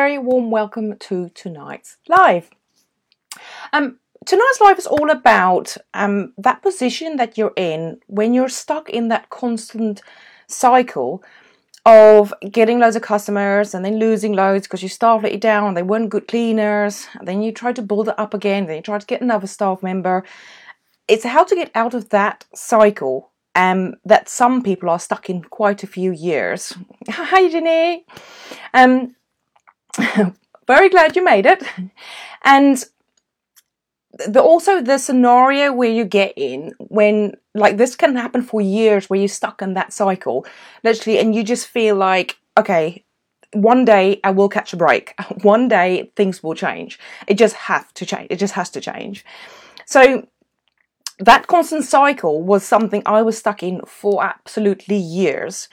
very warm welcome to tonight's live. Um, tonight's live is all about um, that position that you're in when you're stuck in that constant cycle of getting loads of customers and then losing loads because your staff let you down, they weren't good cleaners, then you try to build it up again, then you try to get another staff member. It's how to get out of that cycle um, that some people are stuck in quite a few years. Hi, Jenny. Um, very glad you made it. And the, also the scenario where you get in when like this can happen for years where you're stuck in that cycle literally and you just feel like okay one day i will catch a break. One day things will change. It just have to change it just has to change. So that constant cycle was something i was stuck in for absolutely years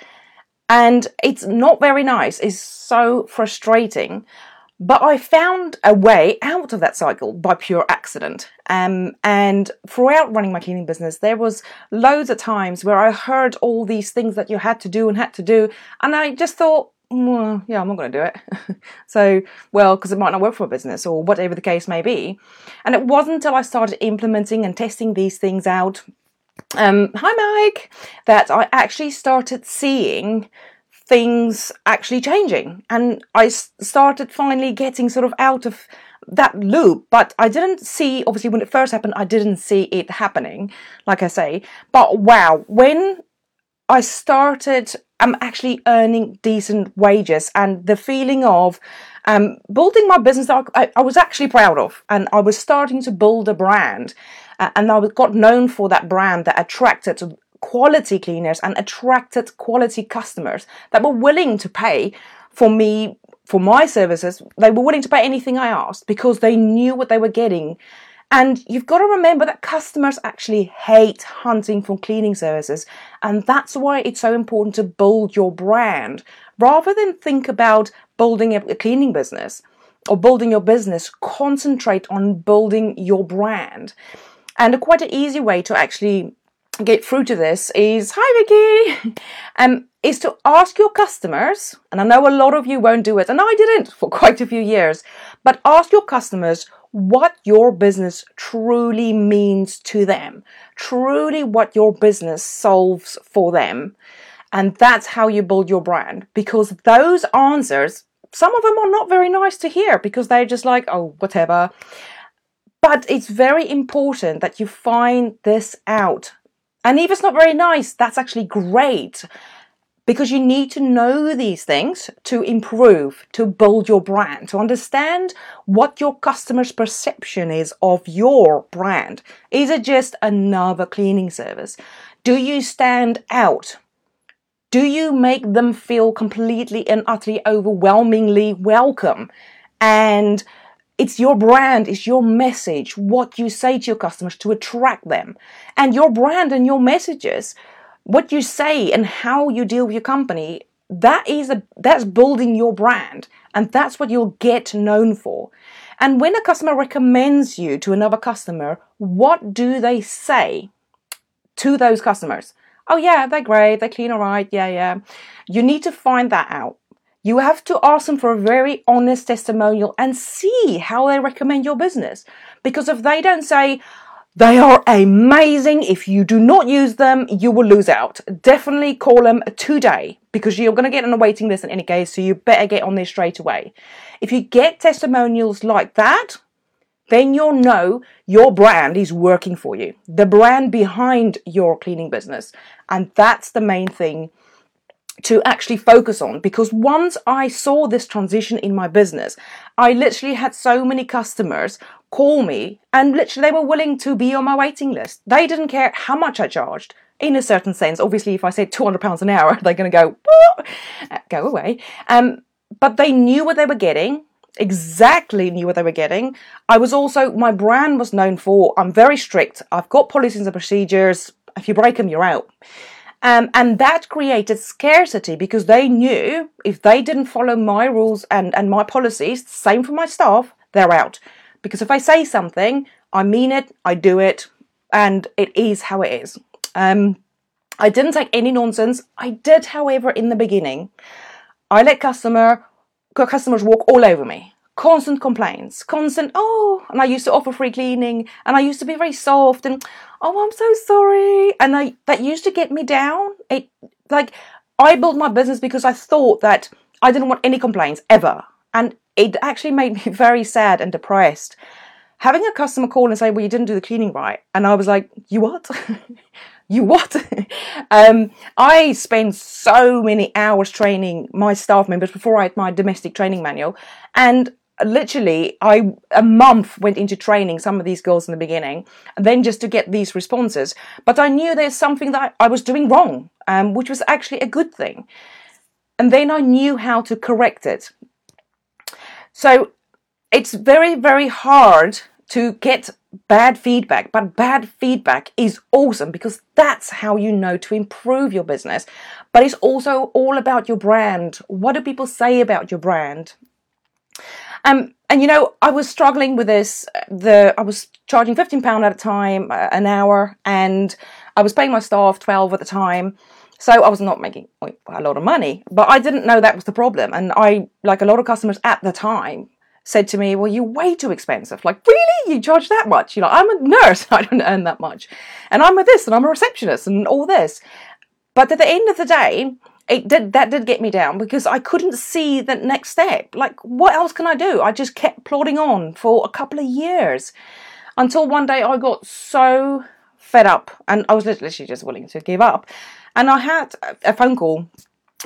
and it's not very nice. It's so frustrating. But I found a way out of that cycle by pure accident. Um, and throughout running my cleaning business, there was loads of times where I heard all these things that you had to do and had to do, and I just thought, well, yeah, I'm not going to do it. so, well, because it might not work for a business or whatever the case may be. And it wasn't until I started implementing and testing these things out um, hi Mike, that I actually started seeing things actually changing. And I started finally getting sort of out of that loop but I didn't see obviously when it first happened I didn't see it happening like I say. But wow when I started I'm actually earning decent wages and the feeling of um, building my business I, I was actually proud of. And I was starting to build a brand and I got known for that brand that attracted quality cleaners and attracted quality customers that were willing to pay for me for my services. They were willing to pay anything I asked because they knew what they were getting. And you've got to remember that customers actually hate hunting for cleaning services. And that's why it's so important to build your brand rather than think about building a cleaning business or building your business. Concentrate on building your brand. And a quite an easy way to actually get through to this is hi Vicky. Um is to ask your customers and I know a lot of you won't do it and I didn't for quite a few years but ask your customers what your business truly means to them truly what your business solves for them. And that's how you build your brand because those answers some of them are not very nice to hear because they're just like oh whatever but it's very important that you find this out. And if it's not very nice, that's actually great because you need to know these things to improve, to build your brand, to understand what your customer's perception is of your brand. Is it just another cleaning service? Do you stand out? Do you make them feel completely and utterly overwhelmingly welcome? And it's your brand, it's your message, what you say to your customers to attract them. And your brand and your messages, what you say and how you deal with your company, that is a that's building your brand and that's what you'll get known for. And when a customer recommends you to another customer, what do they say to those customers? Oh yeah, they're great, they're clean all right, yeah, yeah. You need to find that out. You have to ask them for a very honest testimonial and see how they recommend your business. Because if they don't say, they are amazing. If you do not use them, you will lose out. Definitely call them today because you're going to get on a waiting list in any case, so you better get on there straight away. If you get testimonials like that, then you'll know your brand is working for you. The brand behind your cleaning business. And that's the main thing to actually focus on because once I saw this transition in my business, I literally had so many customers call me and literally they were willing to be on my waiting list. They didn't care how much I charged. In a certain sense, obviously, if I said two hundred pounds an hour, they're going to go go away. Um, but they knew what they were getting exactly knew what they were getting. I was also, my brand was known for, I'm very strict. I've got policies and procedures. If you break them, you're out. Um, and that created scarcity because they knew if they didn't follow my rules and, and my policies, same for my staff, they're out. Because if I say something, I mean it, I do it, and it is how it is. Um, I didn't take any nonsense. I did, however, in the beginning. I let customer customers walk all over me constant complaints, constant, oh, and I used to offer free cleaning and I used to be very soft and, oh, I'm so sorry. And I, that used to get me down. It, like, I built my business because I thought that I didn't want any complaints ever. And it actually made me very sad and depressed. Having a customer call and say, well, you didn't do the cleaning right. And I was like, you what? you what? um, I spent so many hours training my staff members before I had my domestic training manual. And literally i a month went into training some of these girls in the beginning and then just to get these responses. But i knew there's something that i was doing wrong um, which was actually a good thing. And then i knew how to correct it. So it's very very hard to get bad feedback but bad feedback is awesome because that's how you know to improve your business. But it's also all about your brand. What do people say about your brand um, and you know, I was struggling with this. The I was charging fifteen pound at a time, uh, an hour, and I was paying my staff twelve at the time. So I was not making a lot of money, but I didn't know that was the problem. And I, like a lot of customers at the time, said to me, "Well, you're way too expensive. Like, really, you charge that much? You know, I'm a nurse, I don't earn that much, and I'm a this, and I'm a receptionist, and all this." But at the end of the day, it did that did get me down because I couldn't see the next step. Like, what else can I do? I just kept plodding on for a couple of years until one day I got so fed up and I was literally just willing to give up. And I had a phone call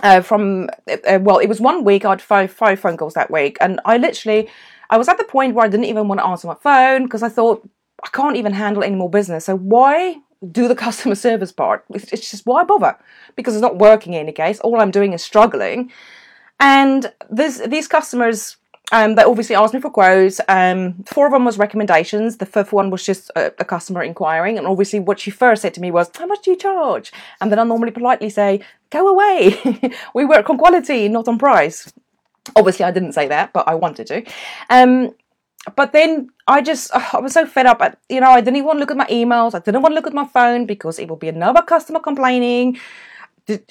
uh, from uh, well, it was one week. I had five five phone calls that week, and I literally I was at the point where I didn't even want to answer my phone because I thought I can't even handle any more business. So why do the customer service part. It's just why bother? Because it's not working in any case. All I'm doing is struggling. And this, these customers, um, they obviously asked me for quotes. Um, four of them was recommendations. The fifth one was just a, a, customer inquiring. And obviously, what she first said to me was, "How much do you charge?" And then I normally politely say, "Go away. we work on quality, not on price." Obviously, I didn't say that, but I wanted to. Um, but then I just I was so fed up. you know, I didn't even want to look at my emails. I didn't want to look at my phone because it will be another customer complaining.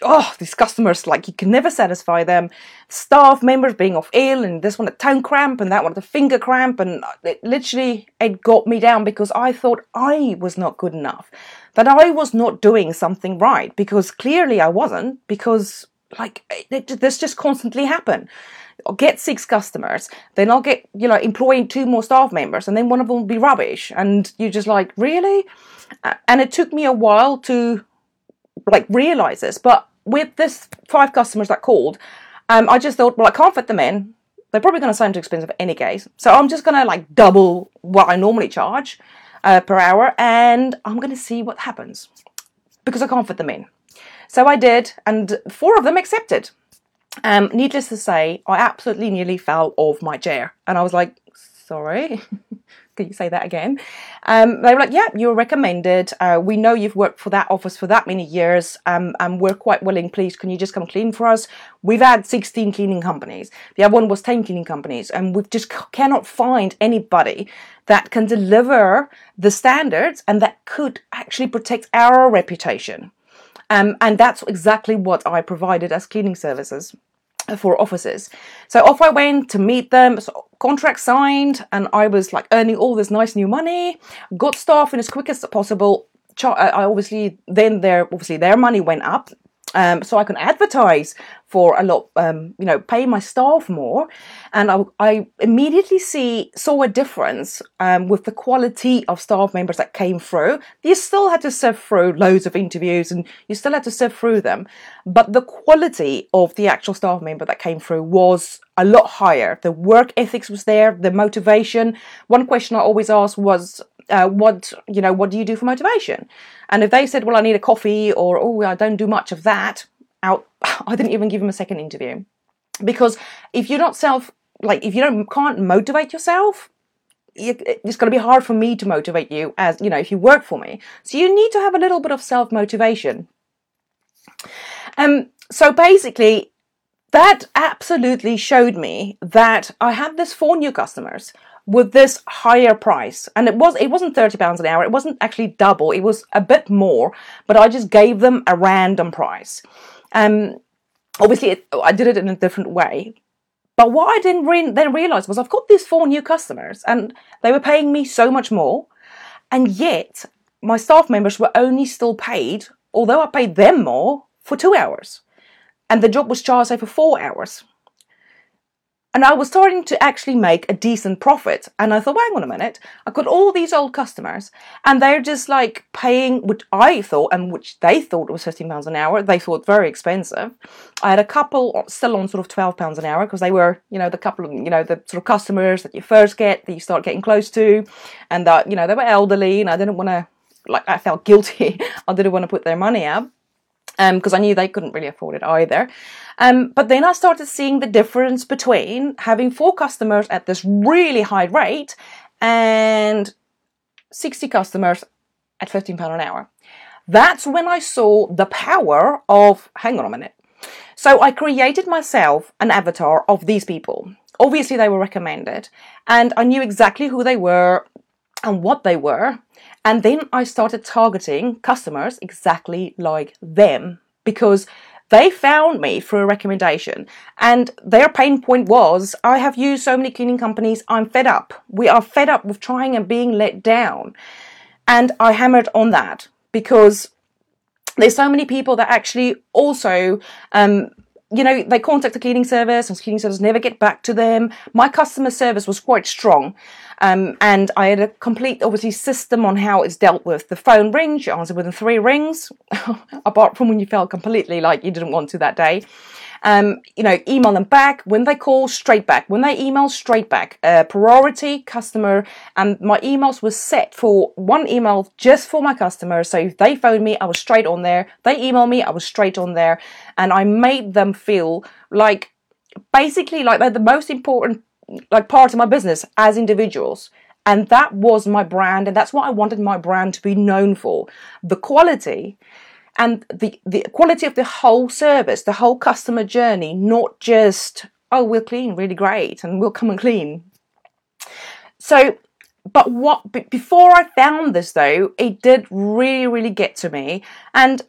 Oh, these customers like you can never satisfy them. Staff members being off ill, and this one a tongue cramp, and that one a finger cramp, and it literally it got me down because I thought I was not good enough, that I was not doing something right because clearly I wasn't because like it, this just constantly happened. Get six customers, then I'll get, you know, employing two more staff members, and then one of them will be rubbish. And you're just like, really? And it took me a while to like realize this. But with this five customers that called, um, I just thought, well, I can't fit them in. They're probably going to sound too expensive any case. So I'm just going to like double what I normally charge uh, per hour, and I'm going to see what happens because I can't fit them in. So I did, and four of them accepted. Um, needless to say, I absolutely nearly fell off my chair, and I was like, "Sorry, can you say that again?" Um, they were like, "Yeah, you're recommended. Uh, we know you've worked for that office for that many years, um, and we're quite willing. Please, can you just come clean for us? We've had 16 cleaning companies. The other one was 10 cleaning companies, and we just cannot find anybody that can deliver the standards and that could actually protect our reputation." Um, and that's exactly what I provided as cleaning services for offices. So off I went to meet them, so contract signed, and I was like earning all this nice new money, got staff in as quick as possible. Uh, I obviously then their obviously their money went up um, so I can advertise for a lot, um, you know, pay my staff more, and I, I immediately see saw a difference um, with the quality of staff members that came through. You still had to sift through loads of interviews, and you still had to sift through them, but the quality of the actual staff member that came through was a lot higher. The work ethics was there, the motivation. One question I always asked was, uh, what you know what do you do for motivation? And if they said well i need a coffee or oh i don't do much of that out i didn't even give them a second interview. Because if you're not self like if you don't can't motivate yourself it's going to be hard for me to motivate you as you know if you work for me. So you need to have a little bit of self motivation um so basically that absolutely showed me that i had this four new customers with this higher price and it was it wasn't 30 pounds an hour it wasn't actually double it was a bit more but i just gave them a random price um obviously it, i did it in a different way But what I didn't re- then realize was I've got these four new customers and they were paying me so much more. And yet my staff members were only still paid, although I paid them more, for two hours. And the job was charged for four hours. And I was starting to actually make a decent profit. And I thought, hang on a minute, I've got all these old customers and they're just like paying what I thought and which they thought was £15 an hour. They thought very expensive. I had a couple still on sort of £12 an hour because they were, you know, the couple of, you know, the sort of customers that you first get, that you start getting close to. And that, you know, they were elderly and I didn't want to, like, I felt guilty. I didn't want to put their money up because um, I knew they couldn't really afford it either. Um, but then I started seeing the difference between having four customers at this really high rate and 60 customers at £15 an hour. That's when I saw the power of, hang on a minute. So I created myself an avatar of these people. Obviously, they were recommended, and I knew exactly who they were and what they were. And then I started targeting customers exactly like them because they found me through a recommendation and their pain point was I have used so many cleaning companies, I'm fed up. We are fed up with trying and being let down. And I hammered on that because there's so many people that actually also um, you know, they contact the cleaning service and the cleaning service never get back to them. My customer service was quite strong. Um, and I had a complete, obviously, system on how it's dealt with. The phone rings, you answer within three rings, apart from when you felt completely like you didn't want to that day. Um, you know, email them back. When they call, straight back. When they email, straight back. Uh, priority customer. And my emails were set for one email just for my customers. So if they phone me, I was straight on there. They email me, I was straight on there. And I made them feel like basically like they're the most important like part of my business as individuals. And that was my brand, and that's what I wanted my brand to be known for. The quality and the, the quality of the whole service, the whole customer journey, not just, oh, we'll clean really great and we'll come and clean. So, but what, before I found this though, it did really, really get to me. And,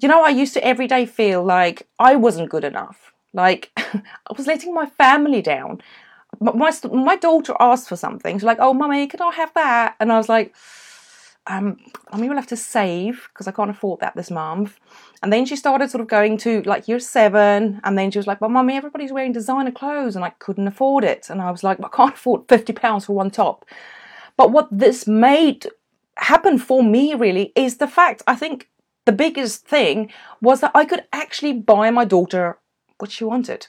you know, I used to every day feel like I wasn't good enough. Like I was letting my family down. My, my daughter asked for something. She's like, oh, mummy, can I have that? And I was like, um, I mean, we'll have to save because I can't afford that this month. And then she started sort of going to like year seven, and then she was like, "Well, mummy, everybody's wearing designer clothes, and I couldn't afford it." And I was like, "I can't afford fifty pounds for one top." But what this made happen for me really is the fact I think the biggest thing was that I could actually buy my daughter what she wanted.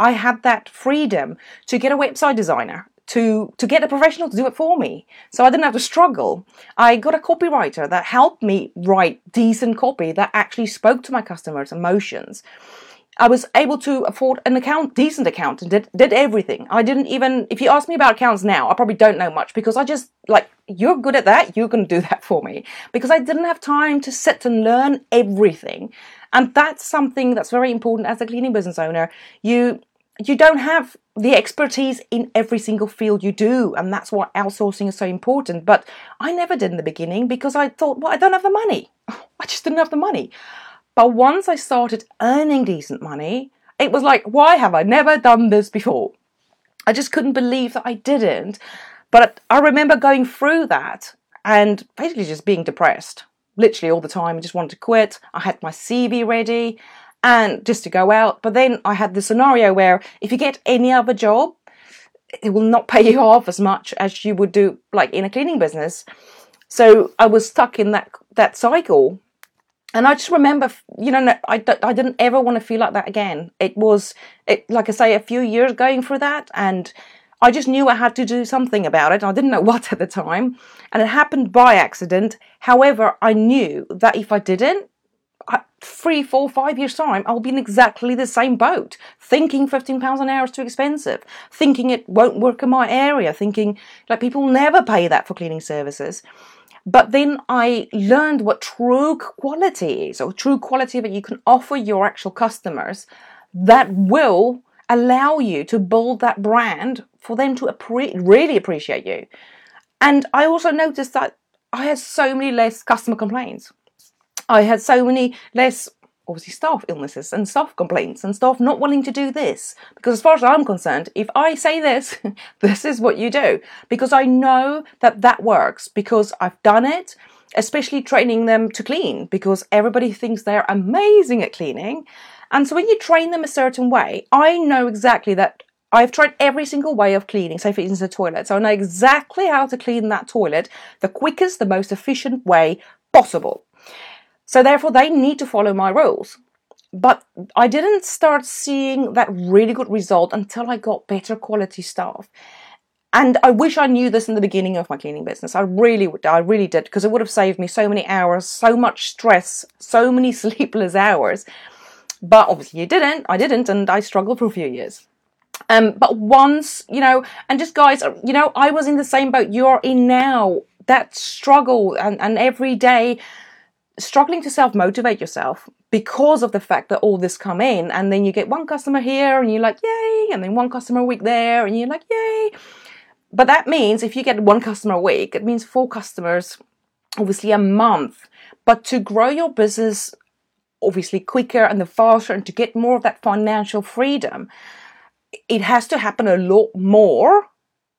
I had that freedom to get a website designer to to get a professional to do it for me. So i didn't have to struggle. I got a copywriter that helped me write decent copy that actually spoke to my customers emotions. I was able to afford an account decent account and did, did everything. I didn't even if you ask me about accounts now i probably don't know much because i just like you're good at that you're to do that for me. Because i didn't have time to sit and learn everything. And that's something that's very important as a cleaning business owner. You you don't have the expertise in every single field you do and that's why outsourcing is so important. But i never did in the beginning because i thought well i don't have the money. I just didn't have the money. But once i started earning decent money it was like why have i never done this before? I just couldn't believe that i didn't. But i remember going through that and basically just being depressed literally all the time. I just wanted to quit. I had my cv ready and just to go out. But then I had the scenario where if you get any other job, it will not pay you off as much as you would do like in a cleaning business. So I was stuck in that that cycle. And I just remember, you know, I, I didn't ever want to feel like that again. It was, it, like I say, a few years going through that. And I just knew I had to do something about it. I didn't know what at the time. And it happened by accident. However, I knew that if I didn't, three, four, five years' time, I'll be in exactly the same boat, thinking £15 an hour is too expensive, thinking it won't work in my area, thinking like people never pay that for cleaning services. But then I learned what true quality is, or true quality that you can offer your actual customers that will allow you to build that brand for them to appre- really appreciate you. And I also noticed that I had so many less customer complaints I had so many less obviously staff illnesses and staff complaints and staff not willing to do this. Because as far as I'm concerned, if I say this, this is what you do. Because I know that that works because I've done it, especially training them to clean because everybody thinks they're amazing at cleaning. And so when you train them a certain way, I know exactly that I've tried every single way of cleaning, say for instance a toilet. So I know exactly how to clean that toilet the quickest, the most efficient way possible. So therefore they need to follow my rules. But I didn't start seeing that really good result until I got better quality staff. And I wish I knew this in the beginning of my cleaning business. I really would. I really did because it would have saved me so many hours, so much stress, so many sleepless hours. But obviously you didn't. I didn't, and I struggled for a few years. Um, but once, you know, and just guys, you know, I was in the same boat you are in now. That struggle and, and every day struggling to self motivate yourself because of the fact that all this come in and then you get one customer here and you're like, yay, and then one customer a week there and you're like, yay. But that means if you get one customer a week, it means four customers, obviously a month. But to grow your business obviously quicker and the faster and to get more of that financial freedom, it has to happen a lot more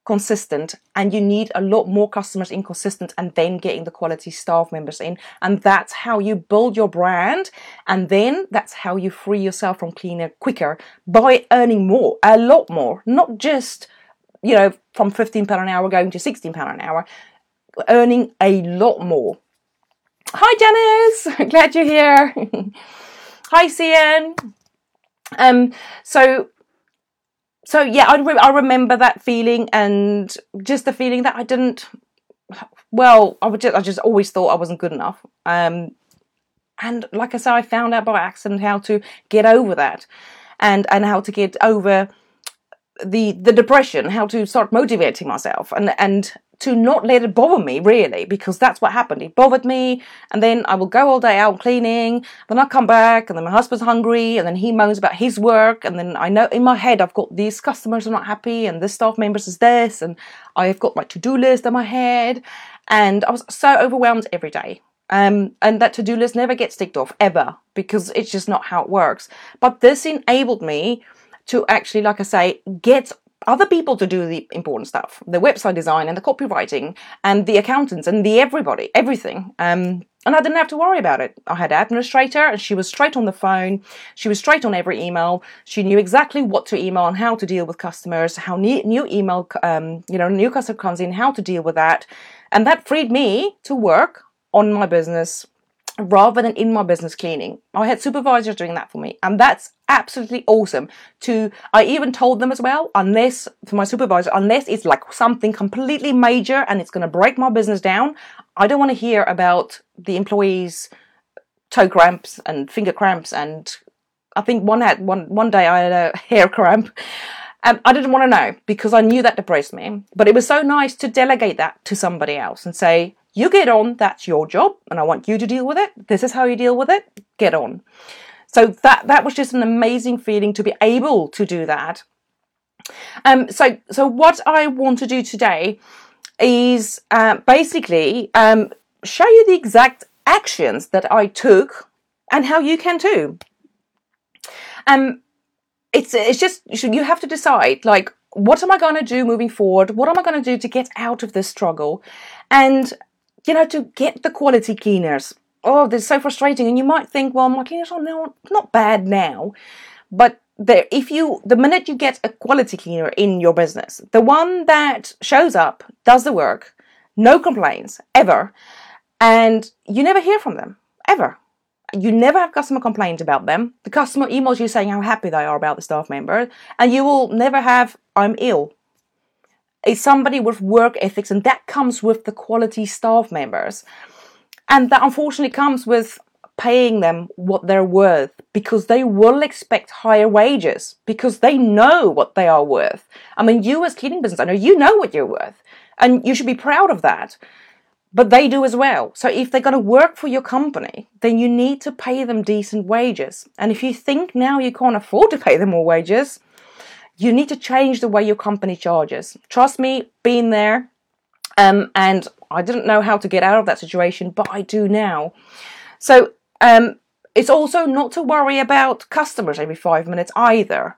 consistent and you need a lot more customers in consistent and then getting the quality staff members in. And that's how you build your brand and then that's how you free yourself from cleaner quicker by earning more a lot more. Not just you know from 15 pound an hour going to 16 pound an hour earning a lot more. Hi janice. Glad you're here. Hi cian. Um so so yeah, I, re- I remember that feeling and just the feeling that I didn't. Well, I would just, I just always thought I wasn't good enough. Um, and like I said, I found out by accident how to get over that, and and how to get over the the depression, how to start motivating myself, and and to not let it bother me really because that's what happened. It bothered me and then i will go all day out cleaning then i come back and then my husband's hungry and then he moans about his work and then i know in my head i've got these customers are not happy and this staff members is this and i've got my to-do list in my head and i was so overwhelmed every day. Um, and that to-do list never gets ticked off ever because it's just not how it works. But this enabled me to actually like i say get other people to do the important stuff the website design and the copywriting and the accountants and the everybody everything. Um, and i didn't have to worry about it. I had an administrator and she was straight on the phone. She was straight on every email. She knew exactly what to email and how to deal with customers how new, email um, you know new customer comes in how to deal with that. And that freed me to work on my business rather than in my business cleaning. I had supervisors doing that for me, and that's absolutely awesome. To I even told them as well, unless for my supervisor, unless it's like something completely major and it's going to break my business down, I don't want to hear about the employees' toe cramps and finger cramps and I think one had one one day I had a hair cramp. Um, I didn't want to know because I knew that depressed me. But it was so nice to delegate that to somebody else and say, you get on, that's your job, and I want you to deal with it. This is how you deal with it. Get on. So that that was just an amazing feeling to be able to do that. Um, so so what I want to do today is uh, basically um, show you the exact actions that I took and how you can too. Um, it's it's just you have to decide like what am I going to do moving forward? What am I going to do to get out of this struggle? And you know, to get the quality cleaners. Oh, they're so frustrating. And you might think, well, my cleaners are not bad now, but there, if you, the minute you get a quality cleaner in your business, the one that shows up, does the work, no complaints ever, and you never hear from them ever. You never have customer complaints about them. The customer emails you saying how happy they are about the staff member, and you will never have "I'm ill" is somebody with work ethics, and that comes with the quality staff members. And that unfortunately comes with paying them what they're worth because they will expect higher wages because they know what they are worth. I mean, you as cleaning business owner, you know what you're worth, and you should be proud of that. But they do as well. So if they're going to work for your company, then you need to pay them decent wages. And if you think now you can't afford to pay them more wages, you need to change the way your company charges. Trust me, been there. Um, and I didn't know how to get out of that situation, but I do now. So, um, it's also not to worry about customers every five minutes either.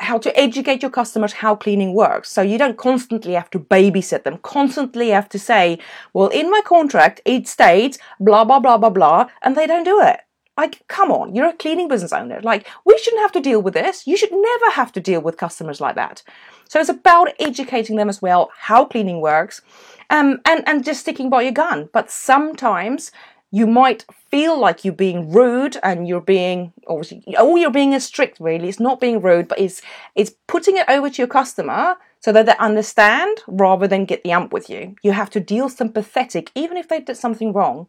How to educate your customers how cleaning works. So you don't constantly have to babysit them, constantly have to say, well, in my contract, it states blah, blah, blah, blah, blah, and they don't do it. Like, come on, you're a cleaning business owner. Like, we shouldn't have to deal with this. You should never have to deal with customers like that. So it's about educating them as well how cleaning works um, and, and just sticking by your gun. But sometimes you might feel like you're being rude and you're being obviously oh you're being strict really it's not being rude but it's it's putting it over to your customer so that they understand rather than get the amp with you you have to deal sympathetic even if they did something wrong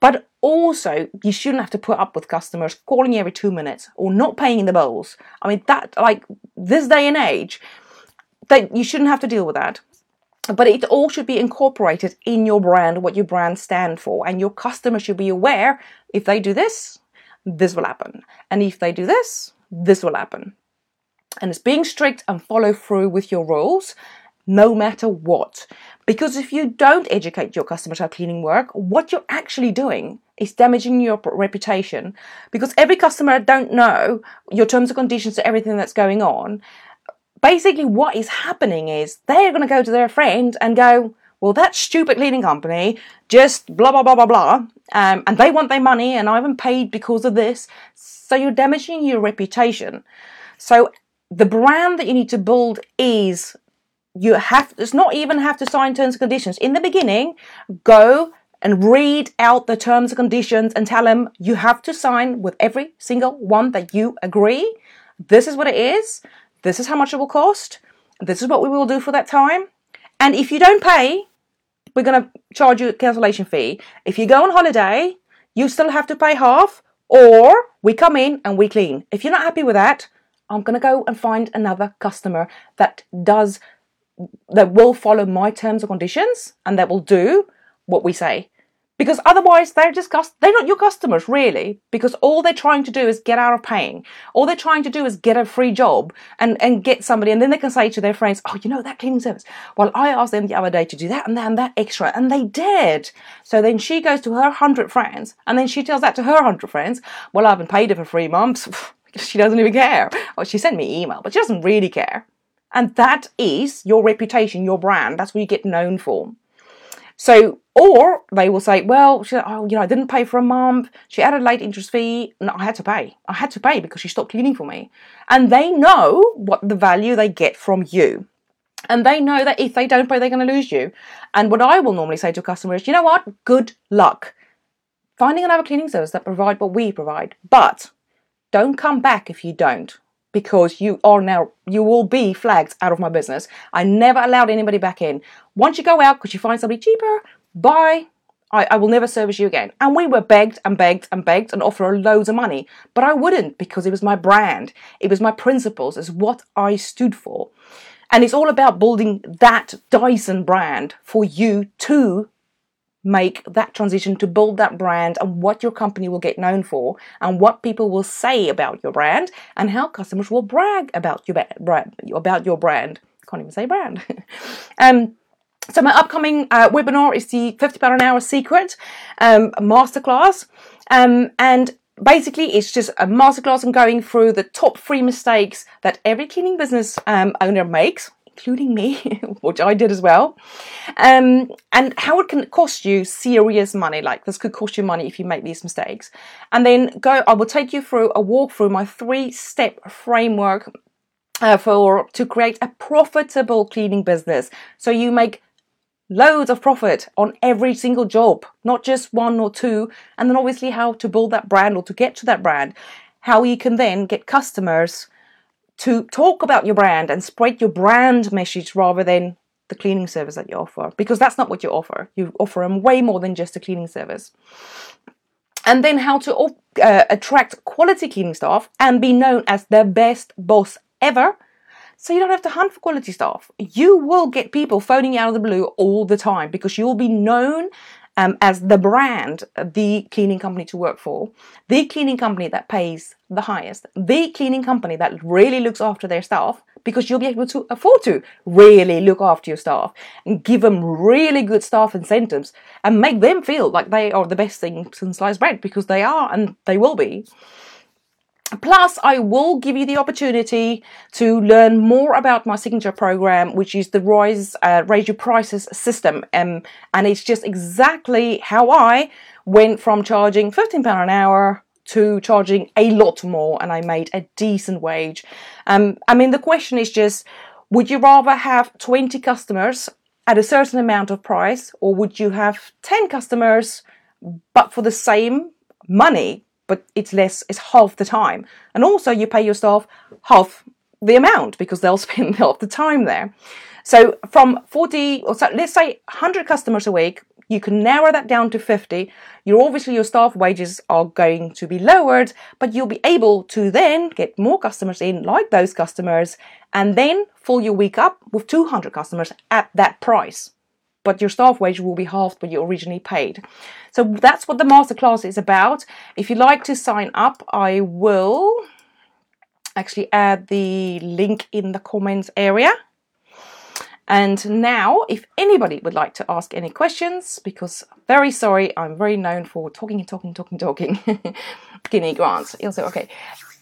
but also you shouldn't have to put up with customers calling you every two minutes or not paying the bills i mean that like this day and age that you shouldn't have to deal with that but it all should be incorporated in your brand, what your brand stand for. And your customers should be aware if they do this, this will happen. And if they do this, this will happen. And it's being strict and follow through with your rules no matter what. Because if you don't educate your customers how cleaning work, what you're actually doing is damaging your reputation. Because every customer don't know your terms and conditions to everything that's going on basically what is happening is they're going to go to their friend and go, well, that stupid cleaning company just blah, blah, blah, blah, blah. Um, and they want their money and I haven't paid because of this. So you're damaging your reputation. So the brand that you need to build is you have, it's not even have to sign terms and conditions. In the beginning, go and read out the terms and conditions and tell them you have to sign with every single one that you agree. This is what it is. This is how much it will cost. This is what we will do for that time. And if you don't pay, we're going to charge you a cancellation fee. If you go on holiday, you still have to pay half, or we come in and we clean. If you're not happy with that, I'm going to go and find another customer that does, that will follow my terms and conditions and that will do what we say. Because otherwise they're just they're not your customers really because all they're trying to do is get out of paying. All they're trying to do is get a free job and and get somebody and then they can say to their friends oh you know that cleaning service? Well i asked them the other day to do that and and that extra and they did. So then she goes to her 100 friends and then she tells that to her 100 friends well i haven't paid her for three months. She doesn't even care. Well she sent me email but she doesn't really care and that is your reputation your brand that's what you get known for so, or they will say, well, she, oh, you know, I didn't pay for a month. She added a late interest fee. No, I had to pay. I had to pay because she stopped cleaning for me. And they know what the value they get from you. And they know that if they don't pay, they're going to lose you. And what I will normally say to customers, you know what? Good luck finding another cleaning service that provide what we provide. But don't come back if you don't because you are now you will be flagged out of my business. I never allowed anybody back in. Once you go out because you find somebody cheaper, bye. I, I will never service you again. And we were begged and begged and begged and offered loads of money. But I wouldn't because it was my brand. It was my principles. It's what I stood for. And it's all about building that Dyson brand for you to make that transition to build that brand and what your company will get known for and what people will say about your brand and how customers will brag about your brand about your brand. I can't even say brand. Um so my upcoming uh, webinar is the 50 pound an hour secret um, masterclass. Um, and basically it's just a masterclass on going through the top three mistakes that every cleaning business um, owner makes including me, which I did as well, um, and how it can cost you serious money. Like this could cost you money if you make these mistakes. And then go, I will take you through a walk through my three step framework uh, for to create a profitable cleaning business. So you make loads of profit on every single job, not just one or two. And then obviously how to build that brand or to get to that brand, how you can then get customers to talk about your brand and spread your brand message rather than the cleaning service that you offer because that's not what you offer. You offer them way more than just a cleaning service. And then how to uh, attract quality cleaning staff and be known as the best boss ever. So you don't have to hunt for quality staff. You will get people phoning you out of the blue all the time because you will be known um, as the brand, the cleaning company to work for, the cleaning company that pays the highest, the cleaning company that really looks after their staff, because you'll be able to afford to really look after your staff and give them really good staff incentives and make them feel like they are the best thing since sliced bread because they are and they will be. Plus, I will give you the opportunity to learn more about my signature program, which is the Rise, uh, Raise Your Prices system. Um, and it's just exactly how I went from charging £15 an hour to charging a lot more and I made a decent wage. Um, I mean, the question is just would you rather have 20 customers at a certain amount of price or would you have 10 customers but for the same money? But it's less, it's half the time. And also, you pay your staff half the amount because they'll spend half the time there. So, from 40, or so let's say 100 customers a week, you can narrow that down to 50. You're obviously your staff wages are going to be lowered, but you'll be able to then get more customers in like those customers and then fill your week up with 200 customers at that price. But your staff wage will be halved what you originally paid. So that's what the masterclass is about. If you'd like to sign up, I will actually add the link in the comments area. And now, if anybody would like to ask any questions, because very sorry, I'm very known for talking and talking, talking, talking. Guinea grants. Say, okay.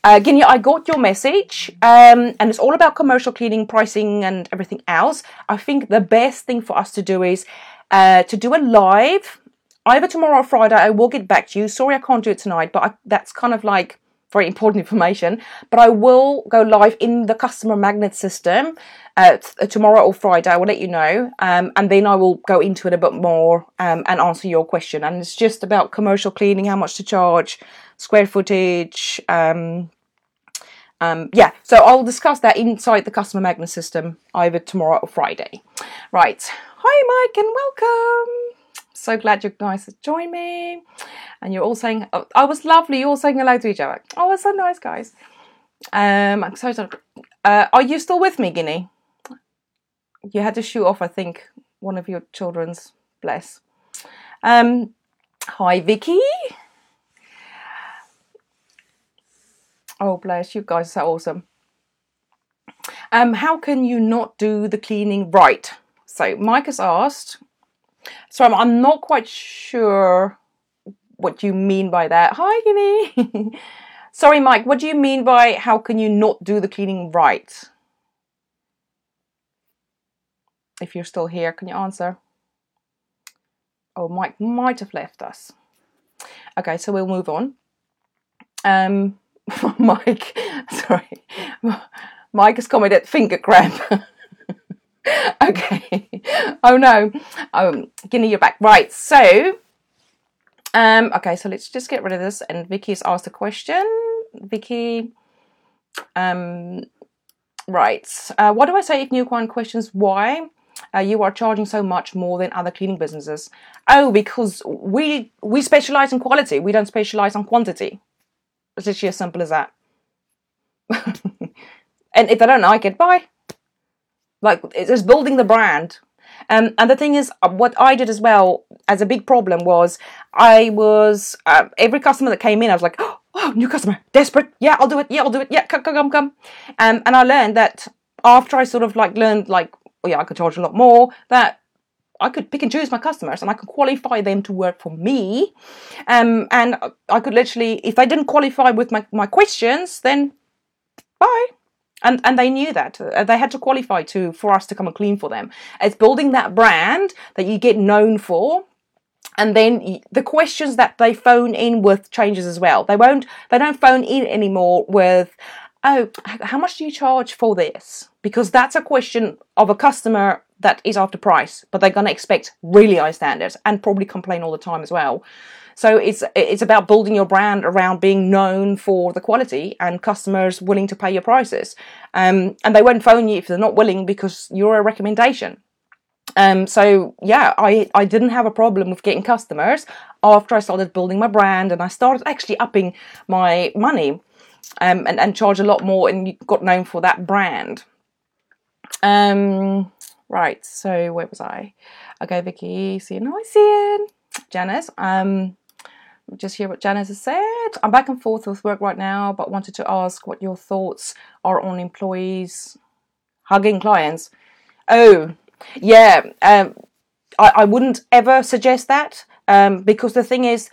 Uh, Guinea, I got your message, um, and it's all about commercial cleaning, pricing, and everything else. I think the best thing for us to do is uh, to do a live either tomorrow or Friday. I will get back to you. Sorry, I can't do it tonight, but I, that's kind of like very important information. But I will go live in the customer magnet system uh, tomorrow or Friday. I will let you know, um, and then I will go into it a bit more um, and answer your question. And it's just about commercial cleaning, how much to charge, square footage. Um, um, yeah, so I'll discuss that inside the customer magnet system either tomorrow or Friday. Right. Hi, Mike, and welcome so glad you guys have joined me. And you're all saying, oh, I was lovely. You're all saying hello to each other. Oh, it's so nice, guys. Um, I'm so. Uh, are you still with me, Guinea? You had to shoot off, I think, one of your children's. Bless. Um, hi, Vicky. Oh, bless. You guys are so awesome. Um, how can you not do the cleaning right? So, Mike has asked, so I'm, I'm not quite sure what you mean by that. Hi, Guinea. Sorry, Mike, what do you mean by how can you not do the cleaning right? If you're still here, can you answer? Oh, Mike might have left us. Okay, so we'll move on. Um, Mike, sorry. Mike has commented finger cramp. okay. oh no. Um, Guinea, you're back. Right. So, um, okay. So let's just get rid of this. And Vicky's asked a question. Vicky, um, right. Uh, what do I say if new client questions why? Uh, you are charging so much more than other cleaning businesses. Oh, because we we specialize in quality. We don't specialize on quantity. It's as simple as that. and if they don't like it, bye. Like it's building the brand. Um, and the thing is, uh, what I did as well as a big problem was I was uh, every customer that came in, I was like, oh, new customer, desperate. Yeah, I'll do it. Yeah, I'll do it. Yeah, come, come, come. Um, and I learned that after I sort of like learned like, oh, yeah, I could charge a lot more. That I could pick and choose my customers and I could qualify them to work for me. Um, and I could literally, if they didn't qualify with my, my questions, then bye and and they knew that. Uh, they had to qualify to for us to come and clean for them. It's building that brand that you get known for. And then the questions that they phone in with changes as well. They won't they don't phone in anymore with oh how much do you charge for this? Because that's a question of a customer that is after price but they're going to expect really high standards and probably complain all the time as well so it's it's about building your brand around being known for the quality and customers willing to pay your prices. Um, and they won't phone you if they're not willing because you're a recommendation. Um, so yeah, I, I didn't have a problem with getting customers after I started building my brand and I started actually upping my money um, and, and charge a lot more and got known for that brand. Um, right, so where was I? Okay, Vicky, see you see Ian. Janice. Um, just hear what Janice has said. I'm back and forth with work right now, but wanted to ask what your thoughts are on employees hugging clients. Oh, yeah. Um, I, I wouldn't ever suggest that. Um, because the thing is,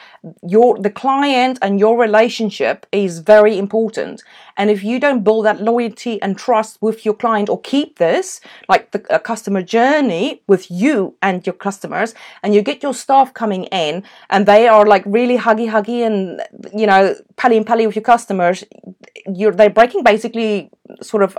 your the client and your relationship is very important. And if you don't build that loyalty and trust with your client, or keep this like the customer journey with you and your customers, and you get your staff coming in, and they are like really huggy huggy and you know pally and pally with your customers, you're they're breaking basically sort of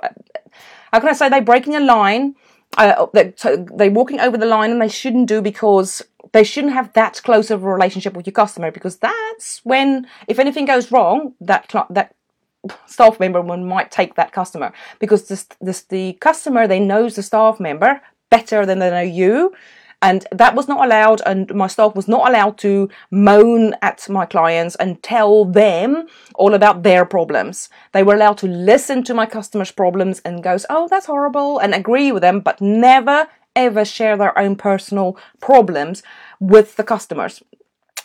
how can I say they're breaking a line. Uh, they're, they're walking over the line and they shouldn't do because they shouldn't have that close of a relationship with your customer because that's when, if anything goes wrong, that that staff member might take that customer because this, this the customer they knows the staff member better than they know you. And that was not allowed and my staff was not allowed to moan at my clients and tell them all about their problems. They were allowed to listen to my customers problems and goes oh that's horrible and agree with them but never ever share their own personal problems with the customers.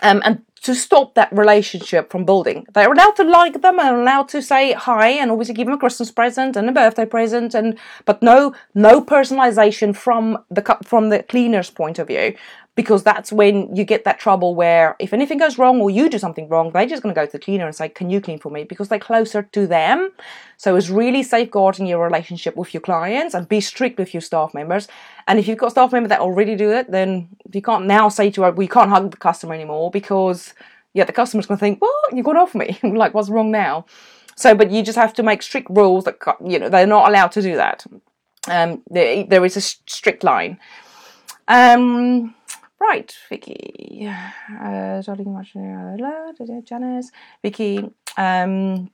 Um, and to stop that relationship from building. They're allowed to like them and allowed to say hi and obviously give them a Christmas present and a birthday present and but no no personalization from the from the cleaner's point of view because that's when you get that trouble where if anything goes wrong or you do something wrong, they're just going to go to the cleaner and say, Can you clean for me? Because they're closer to them. So it's really safeguarding your relationship with your clients and be strict with your staff members. And if you've got staff members that already do it, then you can't now say to her, We can't hug the customer anymore because, yeah, the customer's going to think, What? You've off me. like, what's wrong now? So, but you just have to make strict rules that, you know, they're not allowed to do that. Um, there, there is a strict line. Um, Right, Vicky. Uh, Janice. Vicky. Um,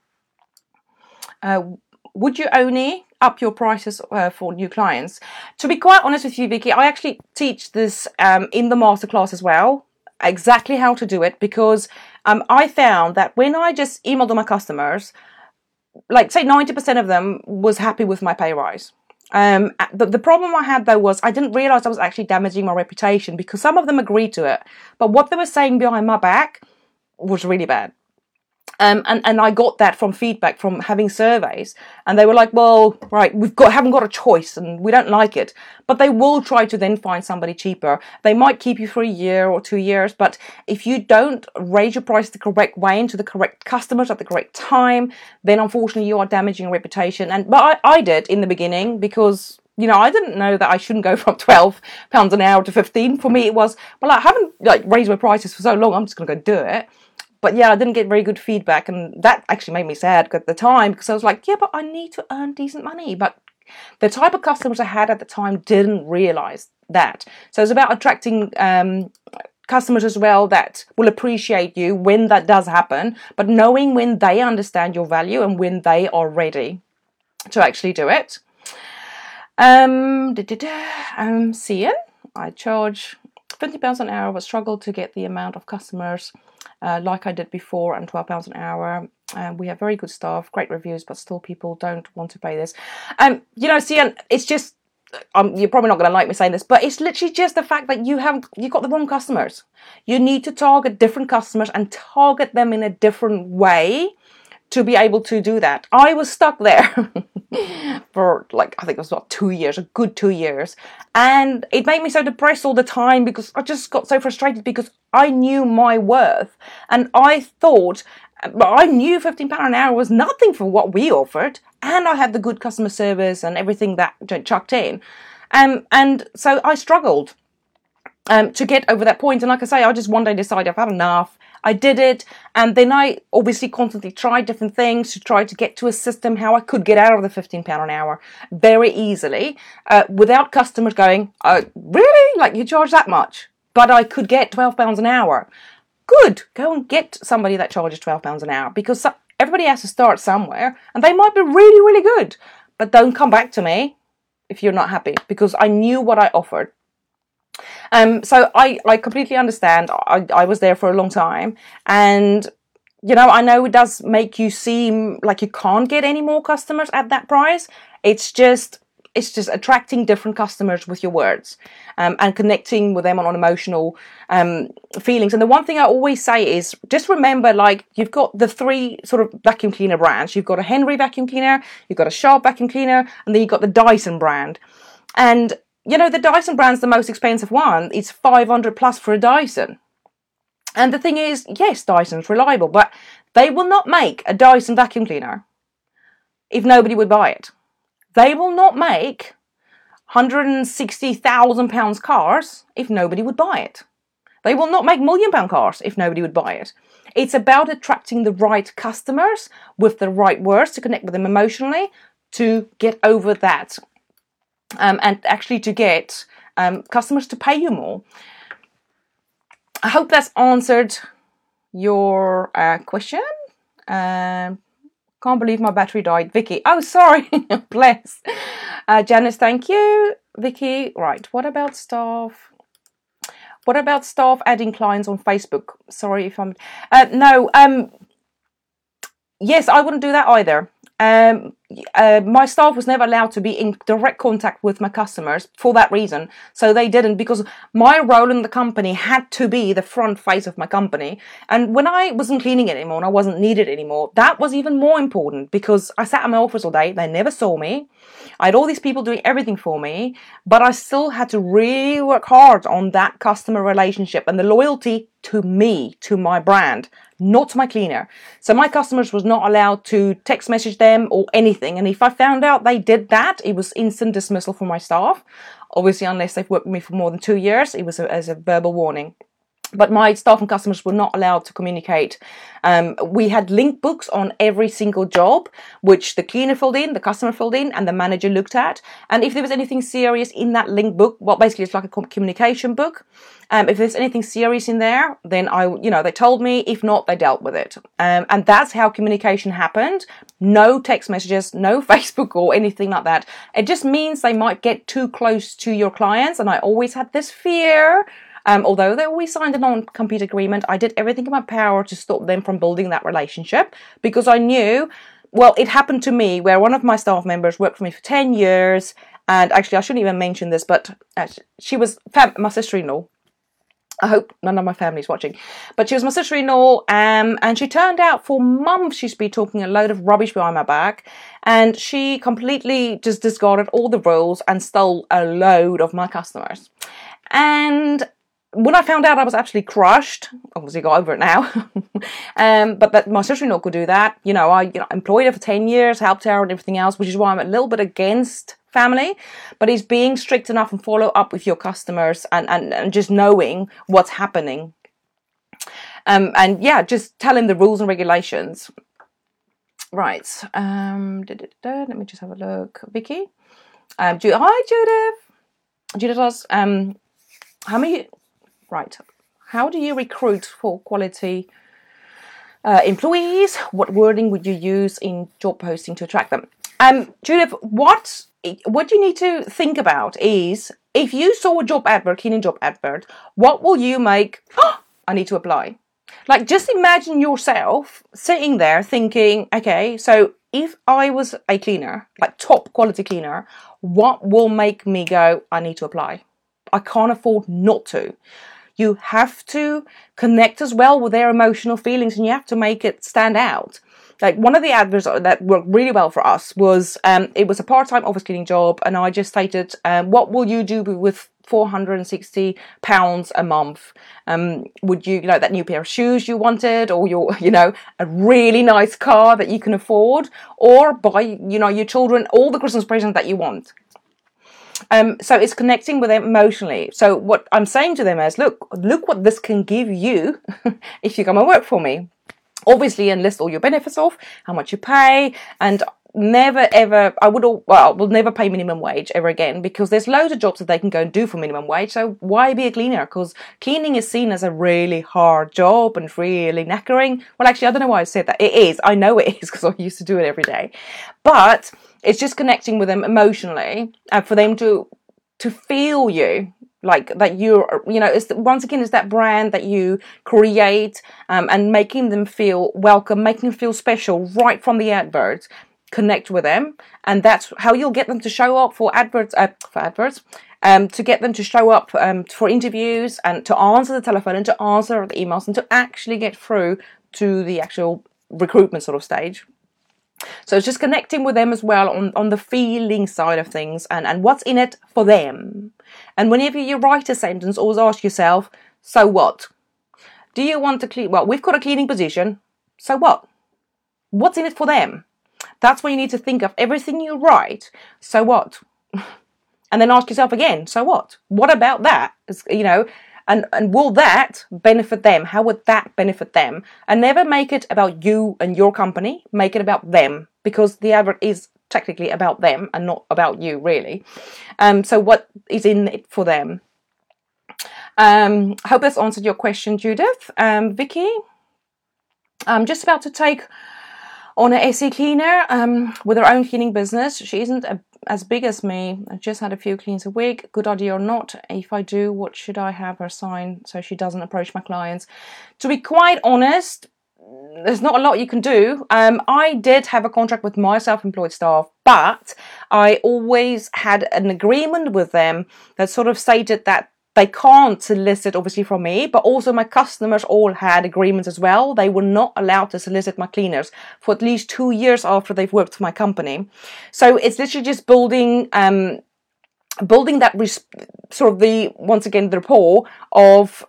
uh, would you only up your prices uh, for new clients? To be quite honest with you, Vicky, I actually teach this um, in the masterclass as well. Exactly how to do it because um, I found that when I just emailed all my customers, like say 90% of them was happy with my pay rise. Um, the, the problem I had though was I didn't realize I was actually damaging my reputation because some of them agreed to it, but what they were saying behind my back was really bad. Um, and, and I got that from feedback from having surveys. And they were like, well, right, we've got, haven't got a choice and we don't like it. But they will try to then find somebody cheaper. They might keep you for a year or two years. But if you don't raise your price the correct way into the correct customers at the correct time, then unfortunately you are damaging your reputation. And, but I, I did in the beginning because you know, I didn't know that I shouldn't go from twelve pounds an hour to fifteen. For me, it was well, I haven't like raised my prices for so long. I'm just going to go do it but yeah, I didn't get very good feedback, and that actually made me sad at the time because I was like, yeah, but I need to earn decent money. But the type of customers I had at the time didn't realize that. So it's about attracting um, customers as well that will appreciate you when that does happen, but knowing when they understand your value and when they are ready to actually do it. Um, I'm seeing I charge twenty pounds an hour, but struggle to get the amount of customers uh, like I did before, and twelve pounds an hour. Um, we have very good staff, great reviews, but still people don't want to pay this. Um, you know, see, it's just um, you're probably not going to like me saying this, but it's literally just the fact that you have you got the wrong customers. You need to target different customers and target them in a different way to be able to do that. I was stuck there for like I think it was about two years, a good two years, and it made me so depressed all the time because I just got so frustrated because I knew my worth and I thought. I knew fifteen pound an hour was nothing for what we offered, and I had the good customer service and everything that chucked in, um, and so I struggled um, to get over that point. And like I say, I just one day decided I've had enough. I did it, and then I obviously constantly tried different things to try to get to a system how I could get out of the fifteen pound an hour very easily, uh, without customers going, oh, "Really? Like you charge that much?" But I could get twelve pounds an hour. Good, go and get somebody that charges twelve pounds an hour because everybody has to start somewhere, and they might be really, really good. But don't come back to me if you're not happy because I knew what I offered um, so I, I completely understand. I, I was there for a long time and you know, I know it does make you seem like you can't get any more customers at that price. It's just it's just attracting different customers with your words um, and connecting with them on, on emotional um, feelings. And the one thing I always say is just remember, like you've got the three sort of vacuum cleaner brands. You've got a Henry vacuum cleaner, you've got a Shark vacuum cleaner, and then you've got the Dyson brand. And you know the Dyson brand's the most expensive one. It's 500 plus for a Dyson. And the thing is, yes, Dyson's reliable, but they will not make a Dyson vacuum cleaner if nobody would buy it. They will not make 160,000 pounds cars if nobody would buy it. They will not make million pound cars if nobody would buy it. It's about attracting the right customers with the right words to connect with them emotionally to get over that um, and actually to get um, customers to pay you more. I hope that's answered your uh, question. Um, can't believe my battery died. Vicky, oh, sorry. Bless. Uh, Janice, thank you. Vicky, right. What about staff? What about staff adding clients on Facebook? Sorry if I'm. Uh, no. Um. Yes, I wouldn't do that either. Um, uh, my staff was never allowed to be in direct contact with my customers for that reason. So they didn't because my role in the company had to be the front face of my company. And when I wasn't cleaning anymore and I wasn't needed anymore, that was even more important because I sat in my office all day. They never saw me. I had all these people doing everything for me, but I still had to really work hard on that customer relationship and the loyalty to me, to my brand not to my cleaner. So my customers was not allowed to text message them or anything. And if I found out they did that, it was instant dismissal from my staff. Obviously, unless they've worked with me for more than two years, it was a, as a verbal warning but my staff and customers were not allowed to communicate. Um, we had link books on every single job, which the cleaner filled in, the customer filled in, and the manager looked at. And if there was anything serious in that link book, well, basically it's like a communication book. Um, if there's anything serious in there, then I, you know, they told me. If not, they dealt with it. Um, and that's how communication happened. No text messages, no Facebook or anything like that. It just means they might get too close to your clients. And I always had this fear um, although they always signed a non-compete agreement, I did everything in my power to stop them from building that relationship because I knew, well, it happened to me where one of my staff members worked for me for 10 years. And actually, I shouldn't even mention this, but uh, she was fam- my sister-in-law. I hope none of my family's watching. But she was my sister-in-law, um, and she turned out for months she's been talking a load of rubbish behind my back, and she completely just discarded all the rules and stole a load of my customers. And when I found out I was actually crushed, obviously got over it now, um, but that my sister-in-law could do that. You know, I you know, employed her for 10 years, helped her and everything else, which is why I'm a little bit against family, but it's being strict enough and follow up with your customers and, and, and just knowing what's happening. Um, and yeah, just telling the rules and regulations. Right. Um, let me just have a look. Vicky. Um, Ju- Hi, Judith. Judith does. Um, how many Right. How do you recruit for quality uh, employees? What wording would you use in job posting to attract them? Um, Judith, what what you need to think about is if you saw a job advert, cleaning job advert, what will you make? Oh, I need to apply. Like, just imagine yourself sitting there thinking, okay, so if I was a cleaner, like top quality cleaner, what will make me go, I need to apply? I can't afford not to you have to connect as well with their emotional feelings and you have to make it stand out. Like one of the adverts that worked really well for us was um, it was a part-time office cleaning job, and I just stated, um, "What will you do with 460 pounds a month. Um, would you, you know, that new pair of shoes you wanted, or your, you know, a really nice car that you can afford, or buy, you know, your children all the Christmas presents that you want. Um, so it's connecting with them emotionally. So what I'm saying to them is, look, look what this can give you if you come and work for me. Obviously, enlist all your benefits off, how much you pay, and never ever I would well will never pay minimum wage ever again because there's loads of jobs that they can go and do for minimum wage. So why be a cleaner? Because cleaning is seen as a really hard job and really knackering. Well, actually, I don't know why I said that. It is. I know it is because I used to do it every day, but it's just connecting with them emotionally and for them to to feel you like that you're you know it's once again it's that brand that you create um, and making them feel welcome making them feel special right from the advert connect with them, and that's how you'll get them to show up for adverts. Uh, for adverts, um, to get them to show up um, for interviews and to answer the telephone and to answer the emails and to actually get through to the actual recruitment sort of stage. So it's just connecting with them as well on, on the feeling side of things and, and what's in it for them. And whenever you write a sentence, always ask yourself, so what? Do you want to clean? Well, we've got a cleaning position. So what? What's in it for them? That's what you need to think of everything you write. So what? and then ask yourself again, so what? What about that? It's, you know, and, and will that benefit them? How would that benefit them? And never make it about you and your company. Make it about them because the advert is technically about them and not about you, really. Um, so what is in it for them? Um, I hope that's answered your question, Judith. Um, Vicky, I'm just about to take on a SE cleaner um, with her own cleaning business. She isn't a, as big as me. I just had a few cleans a week. Good idea or not? If I do, what should I have her sign so she doesn't approach my clients? To be quite honest, there's not a lot you can do. Um, I did have a contract with my self-employed staff, but I always had an agreement with them that sort of stated that they can't solicit obviously from me, but also my customers all had agreements as well. They were not allowed to solicit my cleaners for at least two years after they've worked for my company. So it's literally just building, um, building that res- sort of the once again the rapport of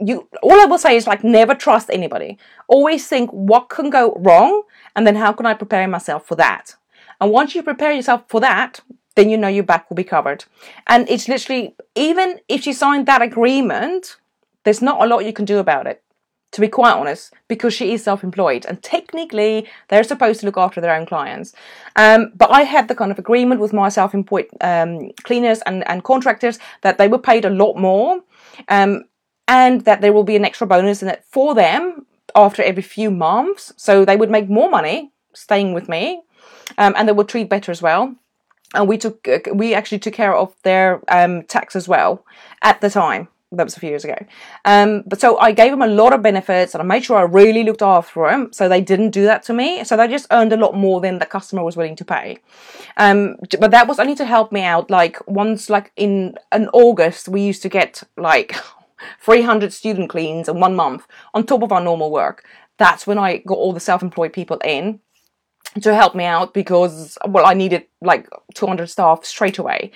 you. All I will say is like never trust anybody. Always think what can go wrong, and then how can I prepare myself for that. And once you prepare yourself for that, then you know your back will be covered. And it's literally, even if she signed that agreement, there's not a lot you can do about it, to be quite honest, because she is self employed and technically they're supposed to look after their own clients. Um, but I had the kind of agreement with my self employed um, cleaners and, and contractors that they were paid a lot more um, and that there will be an extra bonus in it for them after every few months. So they would make more money staying with me um, and they would treat better as well and we took we actually took care of their um, tax as well at the time. That was a few years ago. Um, but so i gave them a lot of benefits and i made sure i really looked after them so they didn't do that to me. So they just earned a lot more than the customer was willing to pay. Um, but that was only to help me out like once like in in august we used to get like 300 student cleans in one month on top of our normal work. That's when i got all the self-employed people in to help me out because well I needed like 200 staff straight away.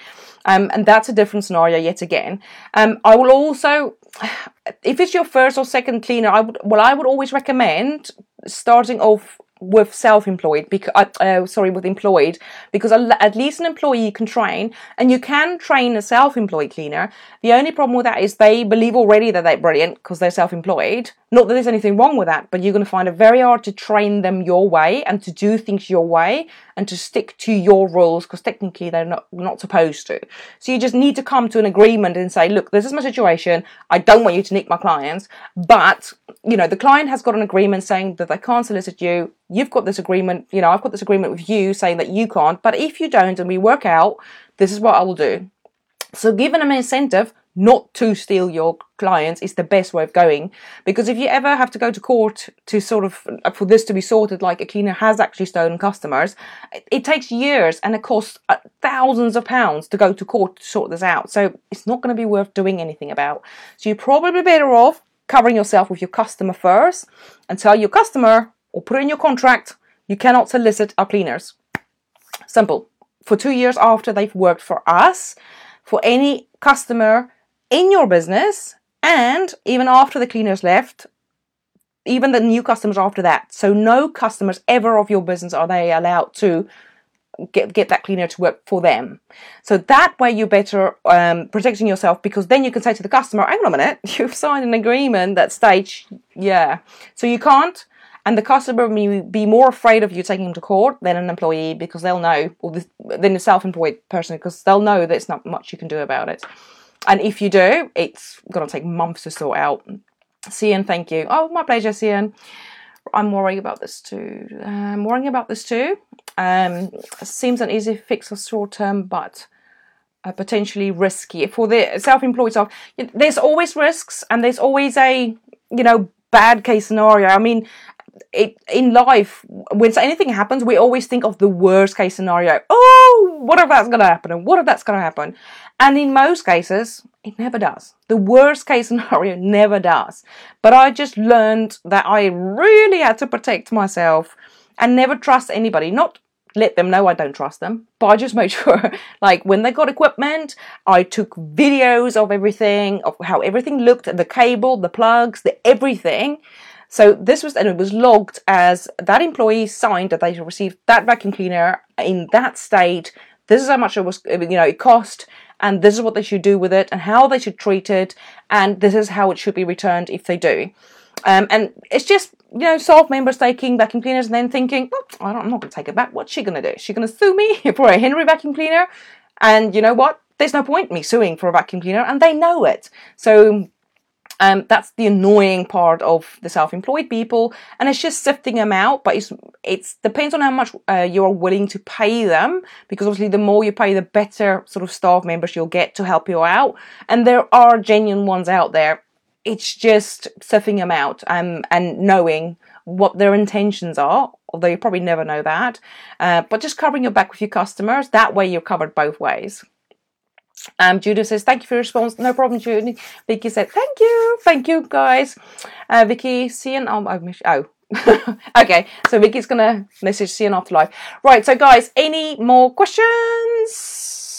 Um, and that's a different scenario yet again. Um, I will also if it's your first or second cleaner I would well I would always recommend starting off with self-employed because uh, uh, sorry with employed because at least an employee can train and you can train a self-employed cleaner. The only problem with that is they believe already that they're brilliant because they're self-employed not that there's anything wrong with that but you're going to find it very hard to train them your way and to do things your way and to stick to your rules because technically they're not not supposed to. So you just need to come to an agreement and say look this is my situation. I don't want you to nick my clients but you know the client has got an agreement saying that they can't solicit you. You've got this agreement, you know, I've got this agreement with you saying that you can't, but if you don't and we work out, this is what I will do. So giving them an incentive not to steal your clients is the best way of going because if you ever have to go to court to sort of for this to be sorted like a cleaner has actually stolen customers it, it takes years and it costs uh, thousands of pounds to go to court to sort this out so it's not going to be worth doing anything about so you're probably better off covering yourself with your customer first and tell your customer or put in your contract you cannot solicit our cleaners. Simple. For two years after they've worked for us, for any customer in your business, and even after the cleaners left, even the new customers after that. So no customers ever of your business are they allowed to get get that cleaner to work for them. So that way you're better um, protecting yourself because then you can say to the customer, "Hang on a minute, you've signed an agreement that states yeah." So you can't and the customer may be more afraid of you taking them to court than an employee because they'll know, or the, than a self-employed person because they'll know there's not much you can do about it. And if you do, it's going to take months to sort out. Cian, thank you. Oh, my pleasure, Cian. I'm worrying about this too. I'm worrying about this too. Um, seems an easy fix for short term, but uh, potentially risky for the self-employed staff. There's always risks, and there's always a you know bad case scenario. I mean, it in life when anything happens we always think of the worst case scenario oh what if that's going to happen and what if that's going to happen and in most cases it never does the worst case scenario never does but i just learned that i really had to protect myself and never trust anybody not let them know I don't trust them. But I just made sure, like, when they got equipment, I took videos of everything, of how everything looked, the cable, the plugs, the everything, so this was, and it was logged as that employee signed that they received that vacuum cleaner in that state. This is how much it was, you know, it cost, and this is what they should do with it, and how they should treat it, and this is how it should be returned if they do. Um, and it's just, you know, staff members taking vacuum cleaners and then thinking, oh, I'm not going to take it back. What's she going to do? Is she going to sue me for a Henry vacuum cleaner? And you know what? There's no point me suing for a vacuum cleaner, and they know it. So um, that's the annoying part of the self-employed people, and it's just sifting them out. But it's it's depends on how much uh, you are willing to pay them, because obviously the more you pay, the better sort of staff members you'll get to help you out. And there are genuine ones out there. It's just sifting them out um, and knowing what their intentions are, although you probably never know that. Uh, but just covering your back with your customers, that way you're covered both ways. Um, Judah says, thank you for your response. No problem, Judy. Vicky said, thank you. Thank you, guys. Uh, Vicky, seeing, oh, oh. okay, so Vicky's gonna message seeing after live. Right, so guys, any more questions?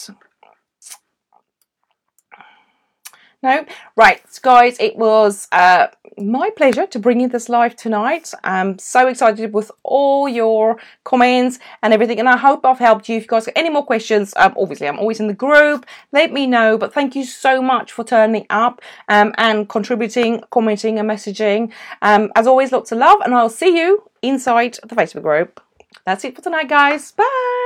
No? Right, guys, it was uh, my pleasure to bring you this live tonight. I'm so excited with all your comments and everything, and I hope I've helped you. If you guys got any more questions, um, obviously I'm always in the group. Let me know. But thank you so much for turning up um, and contributing, commenting, and messaging. Um, as always, lots of love, and I'll see you inside the Facebook group. That's it for tonight, guys. Bye.